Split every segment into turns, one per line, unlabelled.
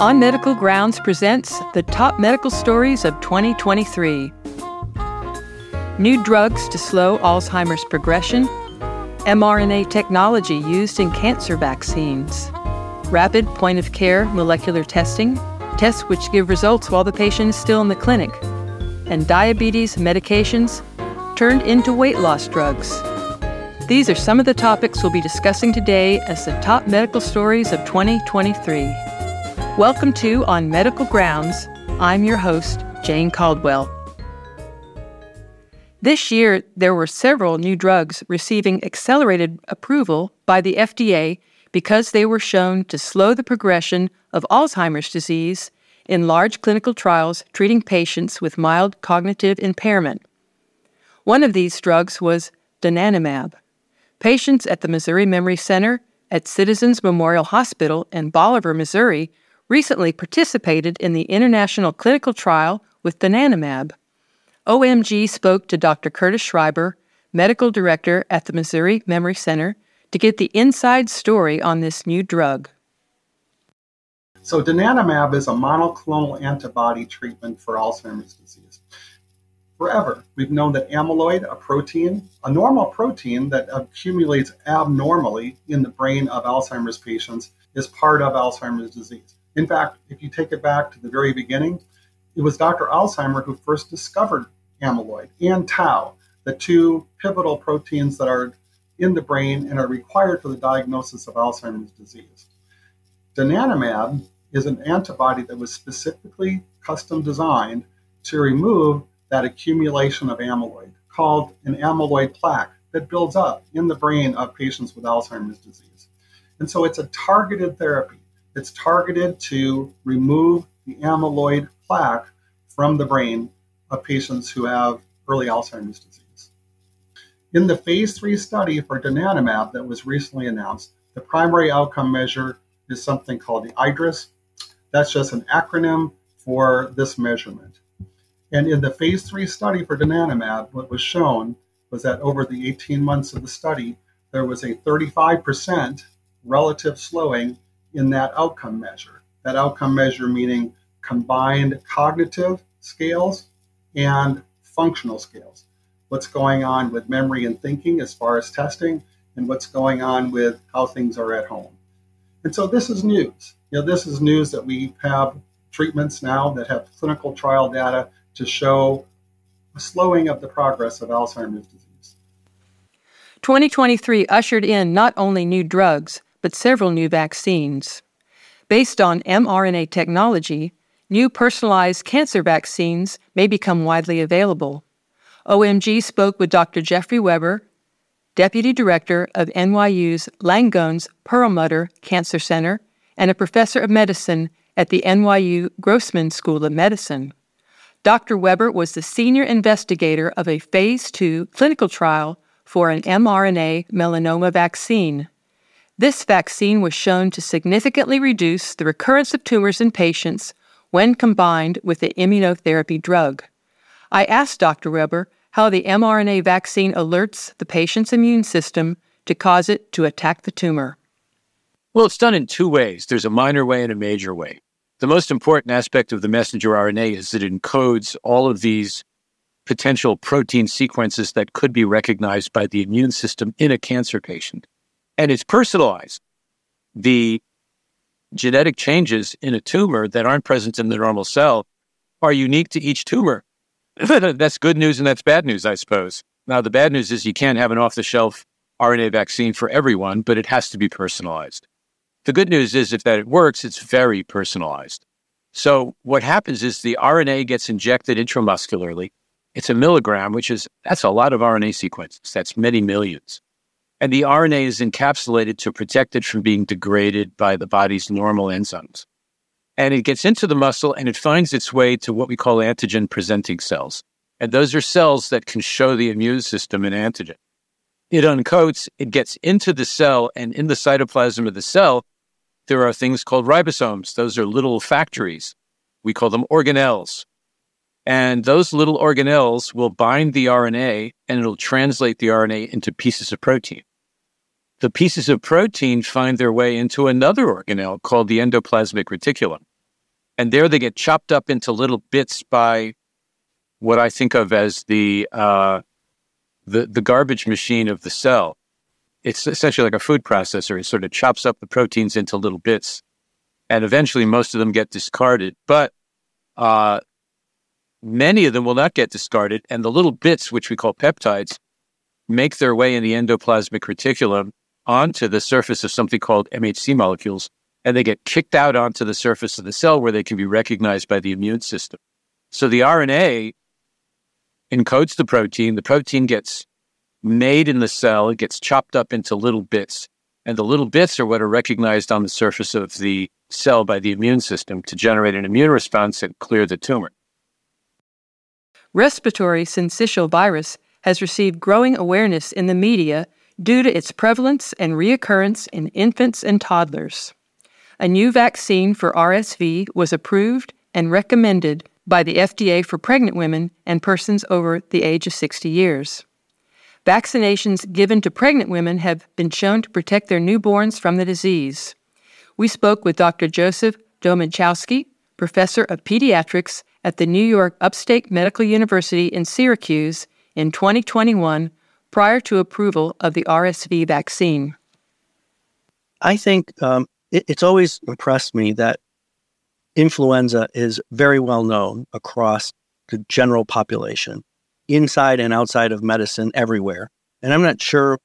On Medical Grounds presents the top medical stories of 2023. New drugs to slow Alzheimer's progression, mRNA technology used in cancer vaccines, rapid point of care molecular testing, tests which give results while the patient is still in the clinic, and diabetes medications turned into weight loss drugs. These are some of the topics we'll be discussing today as the top medical stories of 2023. Welcome to On Medical Grounds. I'm your host, Jane Caldwell. This year, there were several new drugs receiving accelerated approval by the FDA because they were shown to slow the progression of Alzheimer's disease in large clinical trials treating patients with mild cognitive impairment. One of these drugs was donanemab. Patients at the Missouri Memory Center at Citizens Memorial Hospital in Bolivar, Missouri, recently participated in the international clinical trial with donanemab. OMG spoke to Dr. Curtis Schreiber, medical director at the Missouri Memory Center, to get the inside story on this new drug.
So, donanemab is a monoclonal antibody treatment for Alzheimer's disease forever. We've known that amyloid, a protein, a normal protein that accumulates abnormally in the brain of Alzheimer's patients, is part of Alzheimer's disease. In fact, if you take it back to the very beginning, it was Dr. Alzheimer who first discovered amyloid and tau, the two pivotal proteins that are in the brain and are required for the diagnosis of Alzheimer's disease. Donanemab is an antibody that was specifically custom designed to remove that accumulation of amyloid called an amyloid plaque that builds up in the brain of patients with Alzheimer's disease. And so it's a targeted therapy. It's targeted to remove the amyloid plaque from the brain of patients who have early Alzheimer's disease. In the phase three study for donanemab that was recently announced, the primary outcome measure is something called the iADRS. That's just an acronym for this measurement. And in the phase three study for donanemab, what was shown was that over the 18 months of the study, there was a 35% relative slowing in that outcome measure. That outcome measure meaning combined cognitive scales and functional scales. What's going on with memory and thinking as far as testing, and what's going on with how things are at home. And so this is news. You know, this is news that we have treatments now that have clinical trial data to show a slowing of the progress of Alzheimer's disease.
2023 ushered in not only new drugs, but several new vaccines. Based on mRNA technology, new personalized cancer vaccines may become widely available. OMG spoke with Dr. Jeffrey Weber, Deputy Director of NYU's Langone's Perlmutter Cancer Center and a professor of medicine at the NYU Grossman School of Medicine. Dr. Weber was the senior investigator of a phase 2 clinical trial for an mRNA melanoma vaccine. This vaccine was shown to significantly reduce the recurrence of tumors in patients when combined with the immunotherapy drug. I asked Dr. Weber how the mRNA vaccine alerts the patient's immune system to cause it to attack the tumor.
Well, it's done in two ways there's a minor way and a major way. The most important aspect of the messenger RNA is that it encodes all of these potential protein sequences that could be recognized by the immune system in a cancer patient. And it's personalized. The genetic changes in a tumor that aren't present in the normal cell are unique to each tumor. that's good news and that's bad news, I suppose. Now, the bad news is you can't have an off the shelf RNA vaccine for everyone, but it has to be personalized. The good news is if that it works, it's very personalized. So what happens is the RNA gets injected intramuscularly. It's a milligram, which is that's a lot of RNA sequences. That's many millions. And the RNA is encapsulated to protect it from being degraded by the body's normal enzymes. And it gets into the muscle and it finds its way to what we call antigen presenting cells. And those are cells that can show the immune system an antigen. It uncoats, it gets into the cell, and in the cytoplasm of the cell, there are things called ribosomes. Those are little factories. We call them organelles. And those little organelles will bind the RNA and it'll translate the RNA into pieces of protein. The pieces of protein find their way into another organelle called the endoplasmic reticulum. And there they get chopped up into little bits by what I think of as the uh, the the garbage machine of the cell. It's essentially like a food processor. It sort of chops up the proteins into little bits, and eventually most of them get discarded. But uh, many of them will not get discarded, and the little bits, which we call peptides, make their way in the endoplasmic reticulum onto the surface of something called MHC molecules, and they get kicked out onto the surface of the cell where they can be recognized by the immune system. So the RNA encodes the protein. The protein gets made in the cell, it gets chopped up into little bits. And the little bits are what are recognized on the surface of the cell by the immune system to generate an immune response and clear the tumor.
Respiratory syncytial virus has received growing awareness in the media due to its prevalence and reoccurrence in infants and toddlers. A new vaccine for RSV was approved and recommended by the FDA for pregnant women and persons over the age of 60 years. Vaccinations given to pregnant women have been shown to protect their newborns from the disease. We spoke with Dr. Joseph Domachowske, professor of pediatrics at the New York Upstate Medical University in Syracuse in 2021 prior to approval of the RSV vaccine.
I think um, it, it's always impressed me that influenza is very well known across the general population, inside and outside of medicine, everywhere. And I'm not sure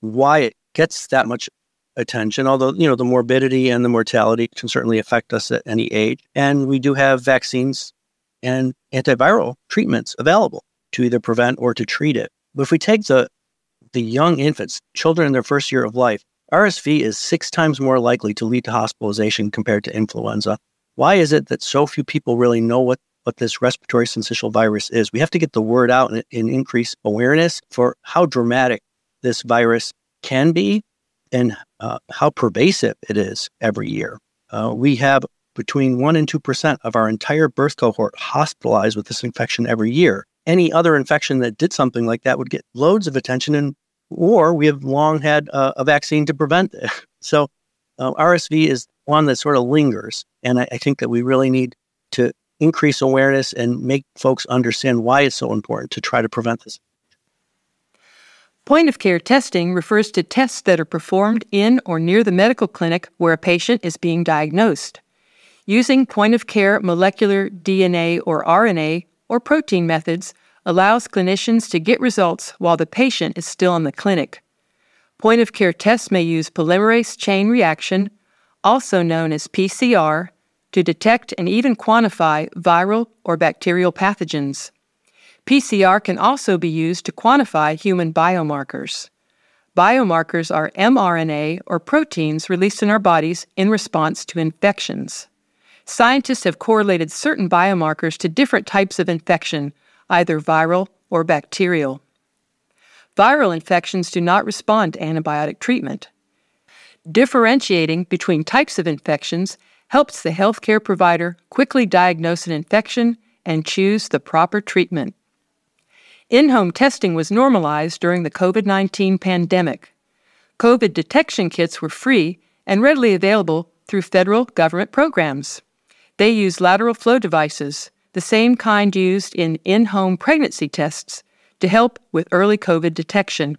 why it gets that much attention, although, you know, the morbidity and the mortality can certainly affect us at any age. And we do have vaccines and antiviral treatments available to either prevent or to treat it. But if we take the the young infants, children in their first year of life, RSV is six times more likely to lead to hospitalization compared to influenza. Why is it that so few people really know what, what this respiratory syncytial virus is? We have to get the word out and, and increase awareness for how dramatic this virus can be and uh, how pervasive it is every year. Uh, we have between 1% and 2% of our entire birth cohort hospitalized with this infection every year. Any other infection that did something like that would get loads of attention and or we have long had uh, a vaccine to prevent it. So uh, RSV is one that sort of lingers, and I, I think that we really need to increase awareness and make folks understand why it's so important to try to prevent this.
Point of care testing refers to tests that are performed in or near the medical clinic where a patient is being diagnosed. Using point of care molecular DNA or RNA or protein methods allows clinicians to get results while the patient is still in the clinic. Point of care tests may use polymerase chain reaction, also known as PCR, to detect and even quantify viral or bacterial pathogens. PCR can also be used to quantify human biomarkers. Biomarkers are mRNA or proteins released in our bodies in response to infections. Scientists have correlated certain biomarkers to different types of infection, either viral or bacterial. Viral infections do not respond to antibiotic treatment. Differentiating between types of infections helps the healthcare provider quickly diagnose an infection and choose the proper treatment. In home testing was normalized during the COVID 19 pandemic. COVID detection kits were free and readily available through federal government programs. They use lateral flow devices, the same kind used in in home pregnancy tests, to help with early COVID detection.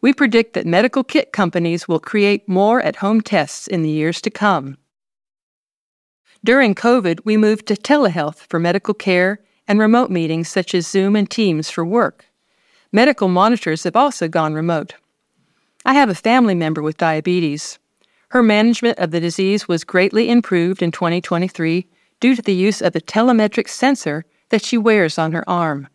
We predict that medical kit companies will create more at home tests in the years to come. During COVID, we moved to telehealth for medical care and remote meetings such as Zoom and Teams for work. Medical monitors have also gone remote. I have a family member with diabetes. Her management of the disease was greatly improved in 2023 due to the use of a telemetric sensor that she wears on her arm.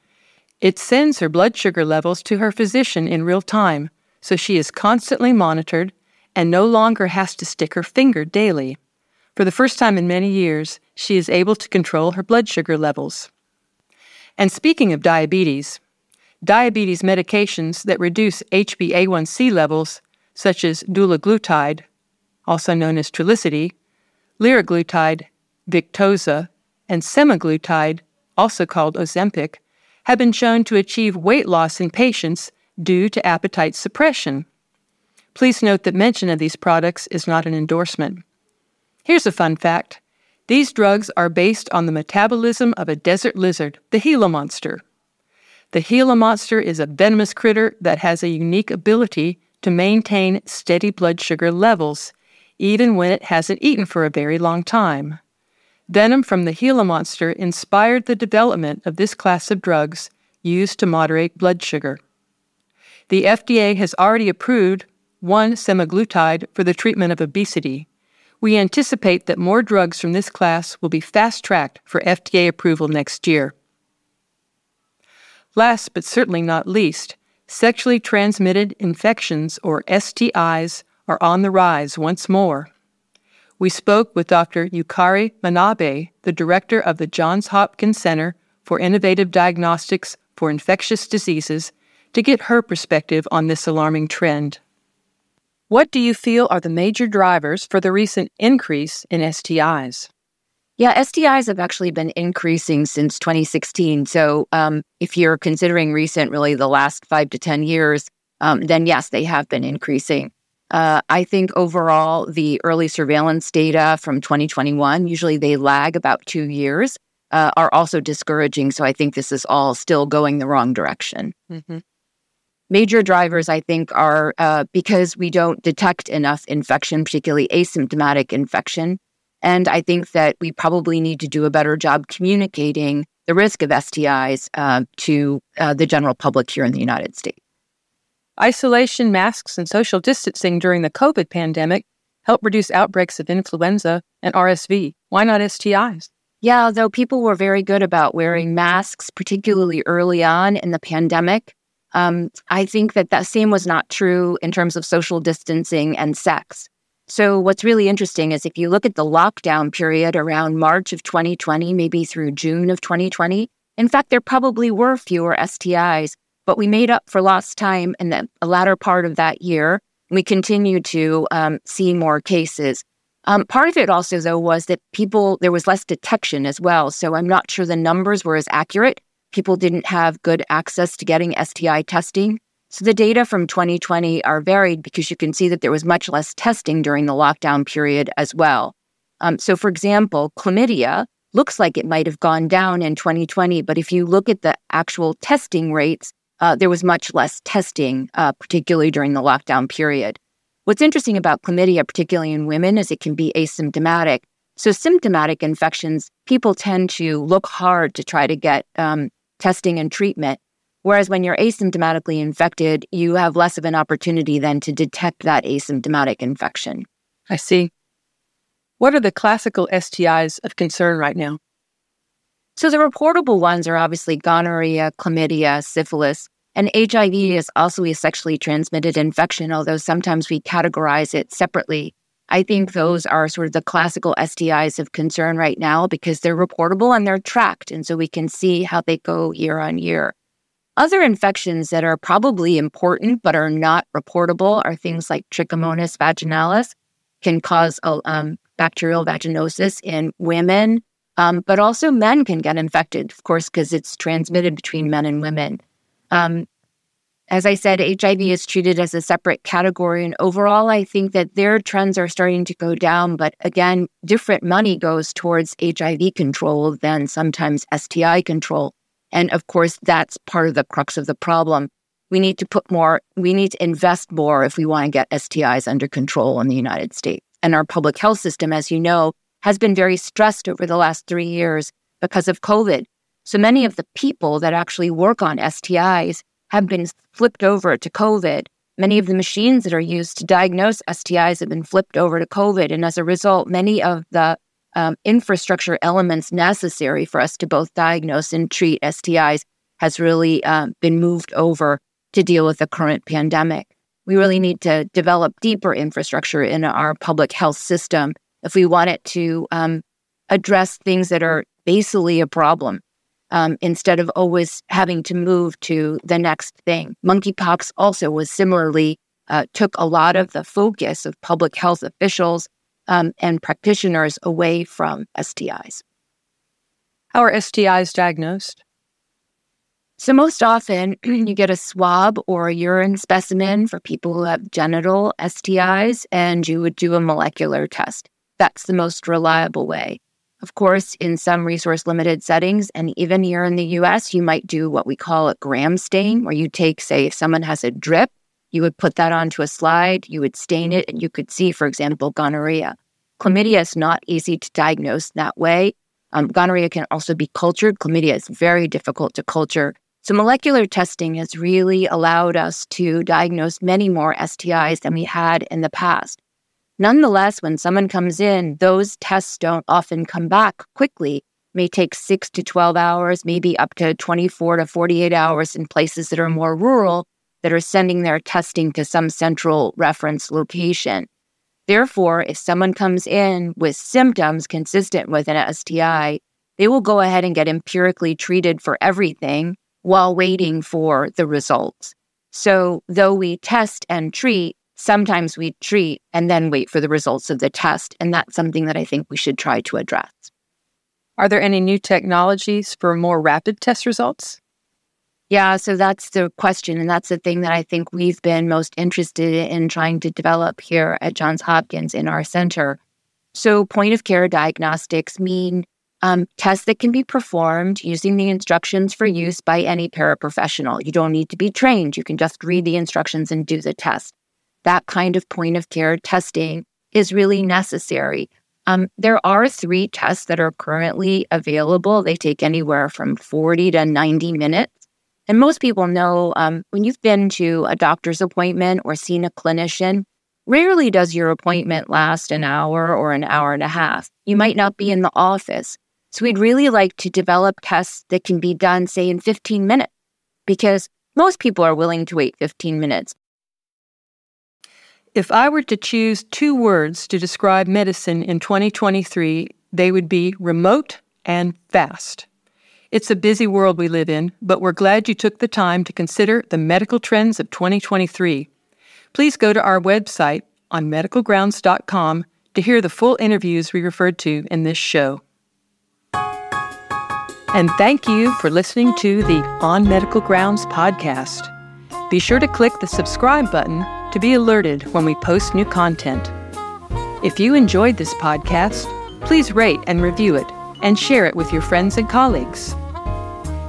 It sends her blood sugar levels to her physician in real time, so she is constantly monitored and no longer has to stick her finger daily. For the first time in many years, she is able to control her blood sugar levels. And speaking of diabetes, diabetes medications that reduce HbA1c levels, such as dulaglutide, also known as Trulicity, liraglutide, Victoza, and semaglutide, also called Ozempic, have been shown to achieve weight loss in patients due to appetite suppression. Please note that mention of these products is not an endorsement. Here's a fun fact. These drugs are based on the metabolism of a desert lizard, the Gila monster. The Gila monster is a venomous critter that has a unique ability to maintain steady blood sugar levels, even when it hasn't eaten for a very long time. Venom from the Gila monster inspired the development of this class of drugs used to moderate blood sugar. The FDA has already approved one semaglutide for the treatment of obesity. We anticipate that more drugs from this class will be fast tracked for FDA approval next year. Last but certainly not least, sexually transmitted infections, or STIs, are on the rise once more. We spoke with Dr. Yukari Manabe, the director of the Johns Hopkins Center for Innovative Diagnostics for Infectious Diseases, to get her perspective on this alarming trend. What do you feel are the major drivers for the recent increase in STIs?
Yeah, STIs have actually been increasing since 2016. So um, if you're considering recent, really the last five to 10 years, um, then yes, they have been increasing. Uh, I think overall, the early surveillance data from 2021, usually they lag about two years, uh, are also discouraging. So I think this is all still going the wrong direction. Mm-hmm. Major drivers, I think, are uh, because we don't detect enough infection, particularly asymptomatic infection. And I think that we probably need to do a better job communicating the risk of STIs uh, to uh, the general public here in the United States.
Isolation, masks, and social distancing during the COVID pandemic helped reduce outbreaks of influenza and RSV. Why not STIs?
Yeah, though people were very good about wearing masks, particularly early on in the pandemic. Um, I think that that same was not true in terms of social distancing and sex. So, what's really interesting is if you look at the lockdown period around March of 2020, maybe through June of 2020, in fact, there probably were fewer STIs, but we made up for lost time in the latter part of that year. We continued to um, see more cases. Um, part of it also, though, was that people, there was less detection as well. So, I'm not sure the numbers were as accurate. People didn't have good access to getting STI testing. So the data from 2020 are varied because you can see that there was much less testing during the lockdown period as well. Um, so, for example, chlamydia looks like it might have gone down in 2020, but if you look at the actual testing rates, uh, there was much less testing, uh, particularly during the lockdown period. What's interesting about chlamydia, particularly in women, is it can be asymptomatic. So, symptomatic infections, people tend to look hard to try to get um, testing and treatment. Whereas when you're asymptomatically infected, you have less of an opportunity then to detect that asymptomatic infection.
I see. What are the classical STIs of concern right now?
So the reportable ones are obviously gonorrhea, chlamydia, syphilis, and HIV is also a sexually transmitted infection, although sometimes we categorize it separately. I think those are sort of the classical STIs of concern right now because they're reportable and they're tracked. And so we can see how they go year on year. Other infections that are probably important but are not reportable are things like Trichomonas vaginalis, can cause um, bacterial vaginosis in women, um, but also men can get infected, of course, because it's transmitted between men and women. Um, as I said, HIV is treated as a separate category. And overall, I think that their trends are starting to go down. But again, different money goes towards HIV control than sometimes STI control. And of course, that's part of the crux of the problem. We need to put more, we need to invest more if we want to get STIs under control in the United States. And our public health system, as you know, has been very stressed over the last three years because of COVID. So many of the people that actually work on STIs have been flipped over to COVID. Many of the machines that are used to diagnose STIs have been flipped over to COVID. And as a result, many of the um, infrastructure elements necessary for us to both diagnose and treat STIs has really um, been moved over to deal with the current pandemic. We really need to develop deeper infrastructure in our public health system if we want it to um, address things that are basically a problem um, instead of always having to move to the next thing. Monkeypox also was similarly uh, took a lot of the focus of public health officials um, and practitioners away from STIs.
How are STIs diagnosed?
So, most often, you get a swab or a urine specimen for people who have genital STIs, and you would do a molecular test. That's the most reliable way. Of course, in some resource limited settings, and even here in the US, you might do what we call a gram stain, where you take, say, if someone has a drip, you would put that onto a slide, you would stain it, and you could see, for example, gonorrhea. Chlamydia is not easy to diagnose that way. Um, gonorrhea can also be cultured. Chlamydia is very difficult to culture. So, molecular testing has really allowed us to diagnose many more STIs than we had in the past. Nonetheless, when someone comes in, those tests don't often come back quickly. It may take six to 12 hours, maybe up to 24 to 48 hours in places that are more rural that are sending their testing to some central reference location. Therefore, if someone comes in with symptoms consistent with an STI, they will go ahead and get empirically treated for everything while waiting for the results. So, though we test and treat, sometimes we treat and then wait for the results of the test. And that's something that I think we should try to address.
Are there any new technologies for more rapid test results?
Yeah, so that's the question. And that's the thing that I think we've been most interested in trying to develop here at Johns Hopkins in our center. So, point of care diagnostics mean um, tests that can be performed using the instructions for use by any paraprofessional. You don't need to be trained, you can just read the instructions and do the test that kind of point of care testing is really necessary. Um, there are three tests that are currently available. They take anywhere from 40 to 90 minutes. And most people know um, when you've been to a doctor's appointment or seen a clinician, rarely does your appointment last an hour or an hour and a half. You might not be in the office. So we'd really like to develop tests that can be done, say, in 15 minutes, because most people are willing to wait 15 minutes.
If I were to choose two words to describe medicine in 2023, they would be remote and fast. It's a busy world we live in, but we're glad you took the time to consider the medical trends of 2023. Please go to our website on medicalgrounds.com to hear the full interviews we referred to in this show. And thank you for listening to the On Medical Grounds podcast. Be sure to click the subscribe button to be alerted when we post new content. If you enjoyed this podcast, please rate and review it and share it with your friends and colleagues.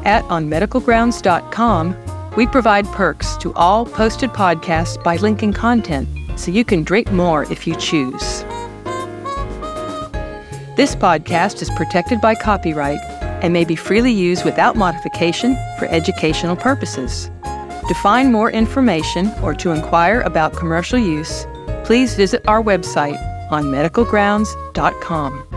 At onmedicalgrounds.com, we provide perks to all posted podcasts by linking content so you can drink more if you choose. This podcast is protected by copyright and may be freely used without modification for educational purposes. To find more information or to inquire about commercial use, please visit our website on medicalgrounds.com.